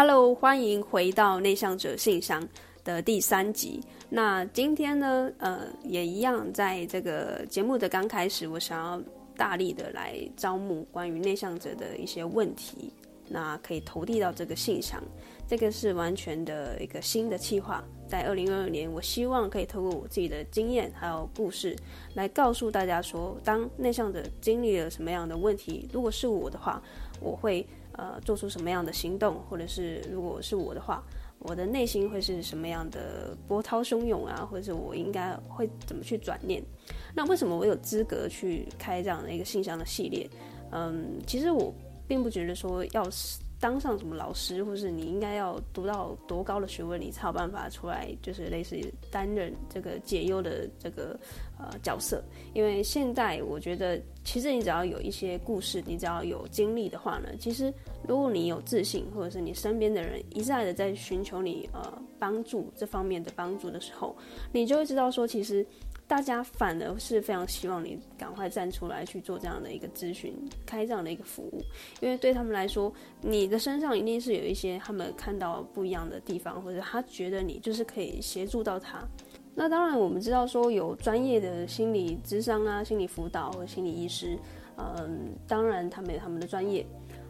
Hello，欢迎回到内向者信箱的第三集。那今天呢，呃，也一样，在这个节目的刚开始，我想要大力的来招募关于内向者的一些问题，那可以投递到这个信箱。这个是完全的一个新的计划，在二零二二年，我希望可以透过我自己的经验还有故事，来告诉大家说，当内向者经历了什么样的问题，如果是我的话，我会。呃，做出什么样的行动，或者是如果是我的话，我的内心会是什么样的波涛汹涌啊，或者是我应该会怎么去转念？那为什么我有资格去开这样的一个信箱的系列？嗯，其实我并不觉得说要当上什么老师，或是你应该要读到多高的学问，你才有办法出来，就是类似担任这个解忧的这个呃角色。因为现在我觉得，其实你只要有一些故事，你只要有经历的话呢，其实如果你有自信，或者是你身边的人一再的在寻求你呃帮助这方面的帮助的时候，你就会知道说，其实。大家反而是非常希望你赶快站出来去做这样的一个咨询，开这样的一个服务，因为对他们来说，你的身上一定是有一些他们看到不一样的地方，或者他觉得你就是可以协助到他。那当然，我们知道说有专业的心理咨商啊、心理辅导和心理医师，嗯，当然他们有他们的专业。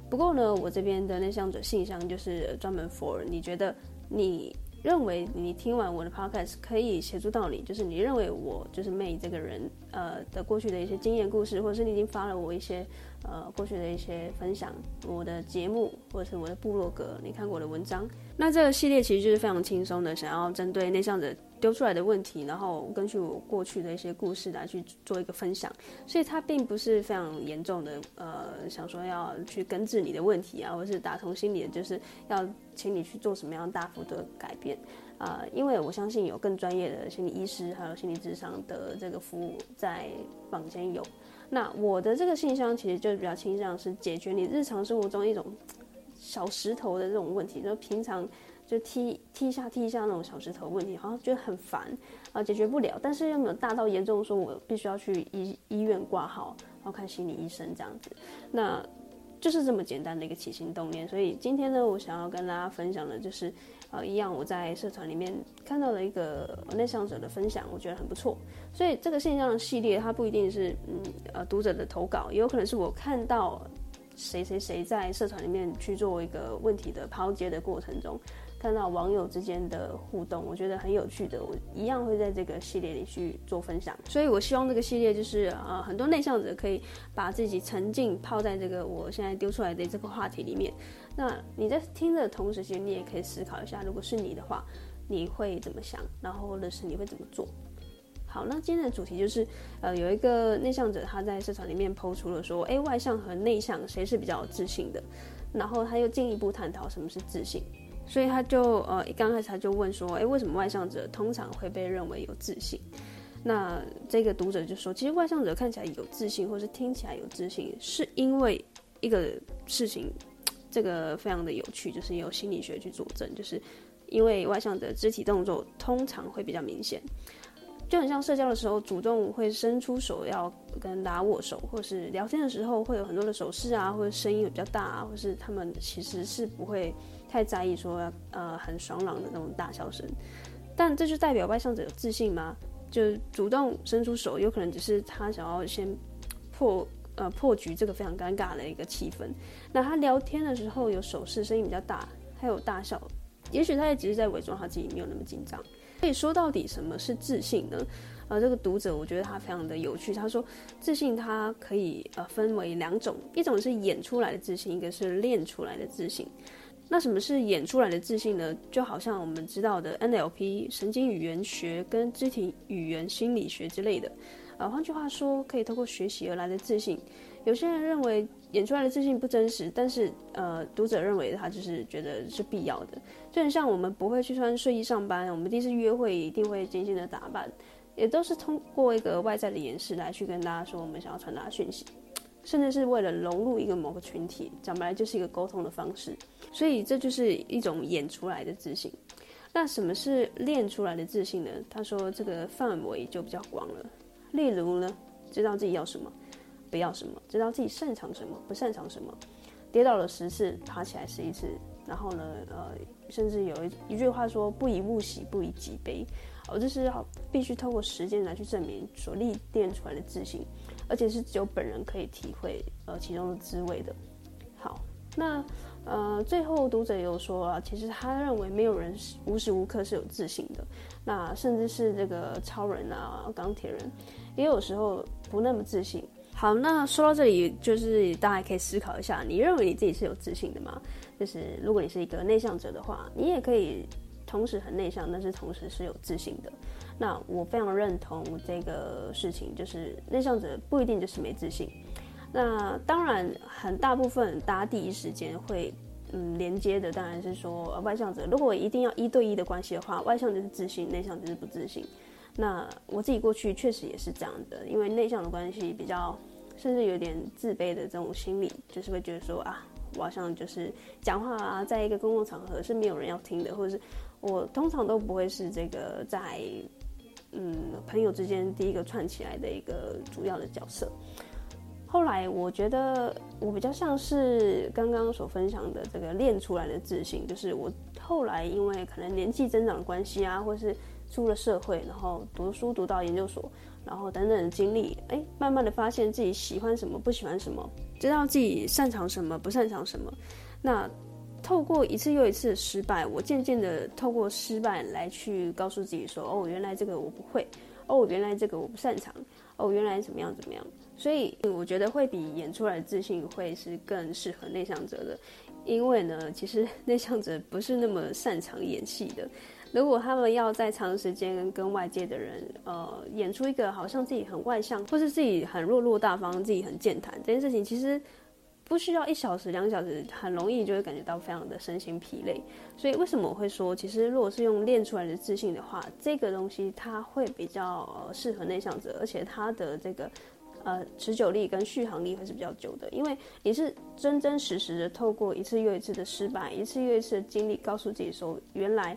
不过呢，我这边的内向者信箱就是专门 for 你觉得你。认为你听完我的 podcast 可以协助到你，就是你认为我就是 May 这个人，呃的过去的一些经验故事，或者是你已经发了我一些呃过去的一些分享，我的节目或者是我的部落格，你看过我的文章，那这个系列其实就是非常轻松的，想要针对内向者丢出来的问题，然后根据我过去的一些故事来去做一个分享，所以它并不是非常严重的，呃，想说要去根治你的问题啊，或是打从心里就是要请你去做什么样大幅的改变啊，因为我相信有更专业的心理医师还有心理智商的这个服务在坊间有，那我的这个信箱其实就是比较倾向是解决你日常生活中一种小石头的这种问题，就平常。就踢踢一下踢一下那种小石头问题，好像觉得很烦啊，解决不了。但是又没有大到严重说我必须要去医医院挂号，然后看心理医生这样子。那就是这么简单的一个起心动念。所以今天呢，我想要跟大家分享的就是，呃，一样我在社团里面看到了一个内向者的分享，我觉得很不错。所以这个现象的系列，它不一定是嗯呃读者的投稿，也有可能是我看到谁谁谁在社团里面去做一个问题的抛接的过程中。看到网友之间的互动，我觉得很有趣的，我一样会在这个系列里去做分享。所以我希望这个系列就是啊，很多内向者可以把自己沉浸泡在这个我现在丢出来的这个话题里面。那你在听的同时，其实你也可以思考一下，如果是你的话，你会怎么想？然后或者是你会怎么做？好，那今天的主题就是，呃，有一个内向者他在社团里面抛出了说，诶，外向和内向谁是比较自信的？然后他又进一步探讨什么是自信。所以他就呃，刚开始他就问说，哎，为什么外向者通常会被认为有自信？那这个读者就说，其实外向者看起来有自信，或是听起来有自信，是因为一个事情，这个非常的有趣，就是有心理学去佐证，就是因为外向者肢体动作通常会比较明显。就很像社交的时候，主动会伸出手要跟大家握手，或是聊天的时候会有很多的手势啊，或者声音比较大啊，或是他们其实是不会太在意说呃很爽朗的那种大笑声。但这就代表外向者有自信吗？就主动伸出手，有可能只是他想要先破呃破局这个非常尴尬的一个气氛。那他聊天的时候有手势，声音比较大，还有大笑，也许他也只是在伪装他自己没有那么紧张。所以说到底什么是自信呢？呃，这个读者我觉得他非常的有趣。他说，自信它可以呃分为两种，一种是演出来的自信，一个是练出来的自信。那什么是演出来的自信呢？就好像我们知道的 NLP 神经语言学跟肢体语言心理学之类的。呃，换句话说，可以透过学习而来的自信。有些人认为演出来的自信不真实，但是呃，读者认为他就是觉得是必要的。就很像我们不会去穿睡衣上班，我们第一次约会一定会精心的打扮，也都是通过一个外在的掩饰来去跟大家说我们想要传达讯息，甚至是为了融入一个某个群体，讲白了就是一个沟通的方式。所以这就是一种演出来的自信。那什么是练出来的自信呢？他说这个范围就比较广了。例如呢，知道自己要什么。不要什么，知道自己擅长什么，不擅长什么，跌倒了十次，爬起来十一次，然后呢，呃，甚至有一一句话说“不以物喜，不以己悲”，哦，这是要必须透过时间来去证明所历练出来的自信，而且是只有本人可以体会呃其中的滋味的。好，那呃最后读者也有说啊，其实他认为没有人无时无刻是有自信的，那甚至是这个超人啊、钢铁人，也有时候不那么自信。好，那说到这里，就是大家可以思考一下，你认为你自己是有自信的吗？就是如果你是一个内向者的话，你也可以同时很内向，但是同时是有自信的。那我非常认同这个事情，就是内向者不一定就是没自信。那当然，很大部分大家第一时间会嗯连接的，当然是说外向者。如果一定要一对一的关系的话，外向就是自信，内向就是不自信。那我自己过去确实也是这样的，因为内向的关系比较。甚至有点自卑的这种心理，就是会觉得说啊，我好像就是讲话啊，在一个公共场合是没有人要听的，或者是我通常都不会是这个在嗯朋友之间第一个串起来的一个主要的角色。后来我觉得我比较像是刚刚所分享的这个练出来的自信，就是我后来因为可能年纪增长的关系啊，或是出了社会，然后读书读到研究所。然后等等的经历，哎，慢慢的发现自己喜欢什么，不喜欢什么，知道自己擅长什么，不擅长什么。那透过一次又一次的失败，我渐渐的透过失败来去告诉自己说，哦，原来这个我不会，哦，原来这个我不擅长，哦，原来怎么样怎么样。所以我觉得会比演出来的自信会是更适合内向者的，因为呢，其实内向者不是那么擅长演戏的。如果他们要在长时间跟外界的人，呃，演出一个好像自己很外向，或是自己很落落大方，自己很健谈这件事情，其实不需要一小时、两小时，很容易就会感觉到非常的身心疲累。所以为什么我会说，其实如果是用练出来的自信的话，这个东西它会比较适合内向者，而且它的这个呃持久力跟续航力会是比较久的，因为你是真真实实的透过一次又一次的失败，一次又一次的经历，告诉自己说，原来。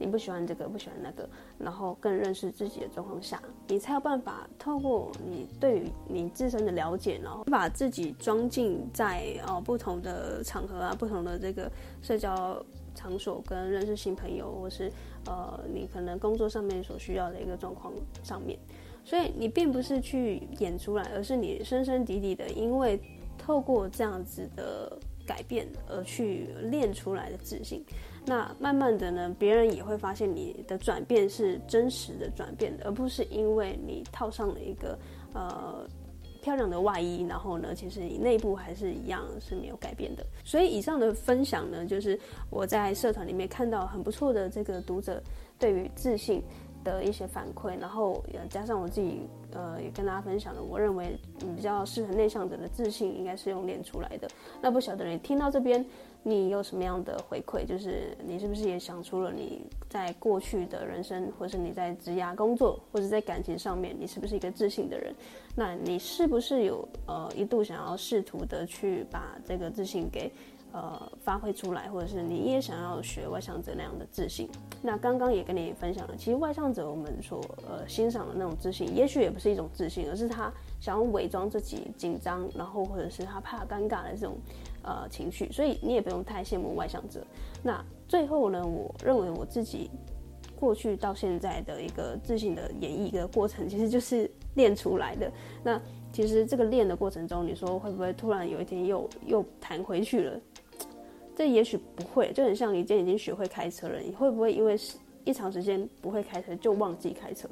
你不喜欢这个，不喜欢那个，然后更认识自己的状况下，你才有办法透过你对于你自身的了解，然后把自己装进在哦不同的场合啊，不同的这个社交场所，跟认识新朋友，或是呃你可能工作上面所需要的一个状况上面。所以你并不是去演出来，而是你深深底底的，因为透过这样子的改变而去练出来的自信。那慢慢的呢，别人也会发现你的转变是真实的转变，而不是因为你套上了一个呃漂亮的外衣，然后呢，其实你内部还是一样是没有改变的。所以以上的分享呢，就是我在社团里面看到很不错的这个读者对于自信的一些反馈，然后也加上我自己呃也跟大家分享了，我认为比较适合内向者的自信应该是用练出来的。那不晓得你听到这边。你有什么样的回馈？就是你是不是也想出了你在过去的人生，或是你在职涯工作，或者在感情上面，你是不是一个自信的人？那你是不是有呃一度想要试图的去把这个自信给呃发挥出来，或者是你也想要学外向者那样的自信？那刚刚也跟你分享了，其实外向者我们所呃欣赏的那种自信，也许也不是一种自信，而是他想要伪装自己紧张，然后或者是他怕尴尬的这种。呃，情绪，所以你也不用太羡慕外向者。那最后呢，我认为我自己过去到现在的一个自信的演绎的过程，其实就是练出来的。那其实这个练的过程中，你说会不会突然有一天又又弹回去了？这也许不会，就很像你今天已经学会开车了，你会不会因为一长时间不会开车就忘记开车？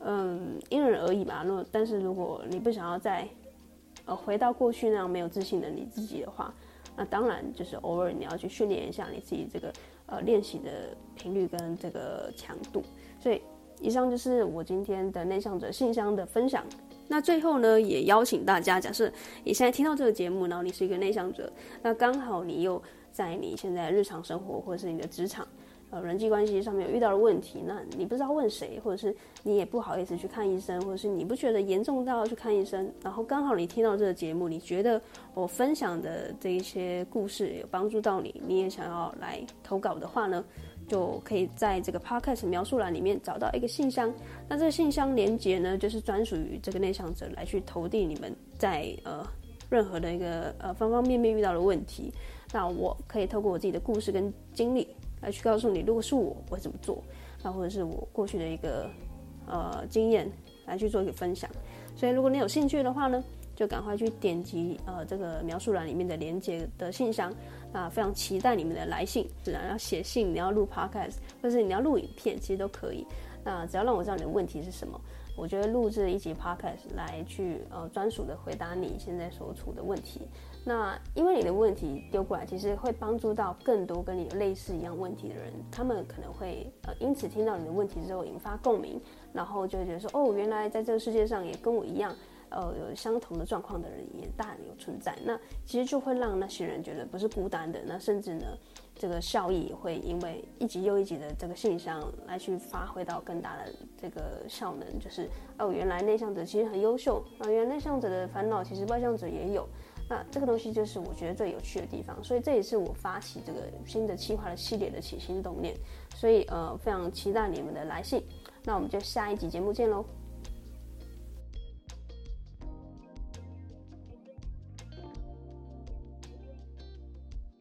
嗯，因人而异吧。那但是如果你不想要再呃，回到过去那样没有自信的你自己的话，那当然就是偶尔你要去训练一下你自己这个呃练习的频率跟这个强度。所以以上就是我今天的内向者信箱的分享。那最后呢，也邀请大家，假设你现在听到这个节目，然后你是一个内向者，那刚好你又在你现在日常生活或者是你的职场。呃，人际关系上面有遇到的问题，那你不知道问谁，或者是你也不好意思去看医生，或者是你不觉得严重到要去看医生，然后刚好你听到这个节目，你觉得我分享的这一些故事有帮助到你，你也想要来投稿的话呢，就可以在这个 podcast 描述栏里面找到一个信箱，那这个信箱连接呢，就是专属于这个内向者来去投递你们在呃任何的一个呃方方面面遇到的问题。那我可以透过我自己的故事跟经历来去告诉你，如果是我，我会怎么做？那或者是我过去的一个呃经验来去做一个分享。所以如果你有兴趣的话呢，就赶快去点击呃这个描述栏里面的连接的信箱。那非常期待你们的来信，自然要写信，你要录 podcast，或是你要录影片，其实都可以。那只要让我知道你的问题是什么。我觉得录制一集 podcast 来去呃专属的回答你现在所处的问题，那因为你的问题丢过来，其实会帮助到更多跟你有类似一样问题的人，他们可能会呃因此听到你的问题之后引发共鸣，然后就会觉得说哦，原来在这个世界上也跟我一样。呃，有相同的状况的人也大有存在，那其实就会让那些人觉得不是孤单的，那甚至呢，这个效益也会因为一集又一集的这个信箱来去发挥到更大的这个效能，就是哦，原来内向者其实很优秀啊，原来内向者的烦恼其实外向者也有，那这个东西就是我觉得最有趣的地方，所以这也是我发起这个新的企划的系列的起心动念，所以呃，非常期待你们的来信，那我们就下一集节目见喽。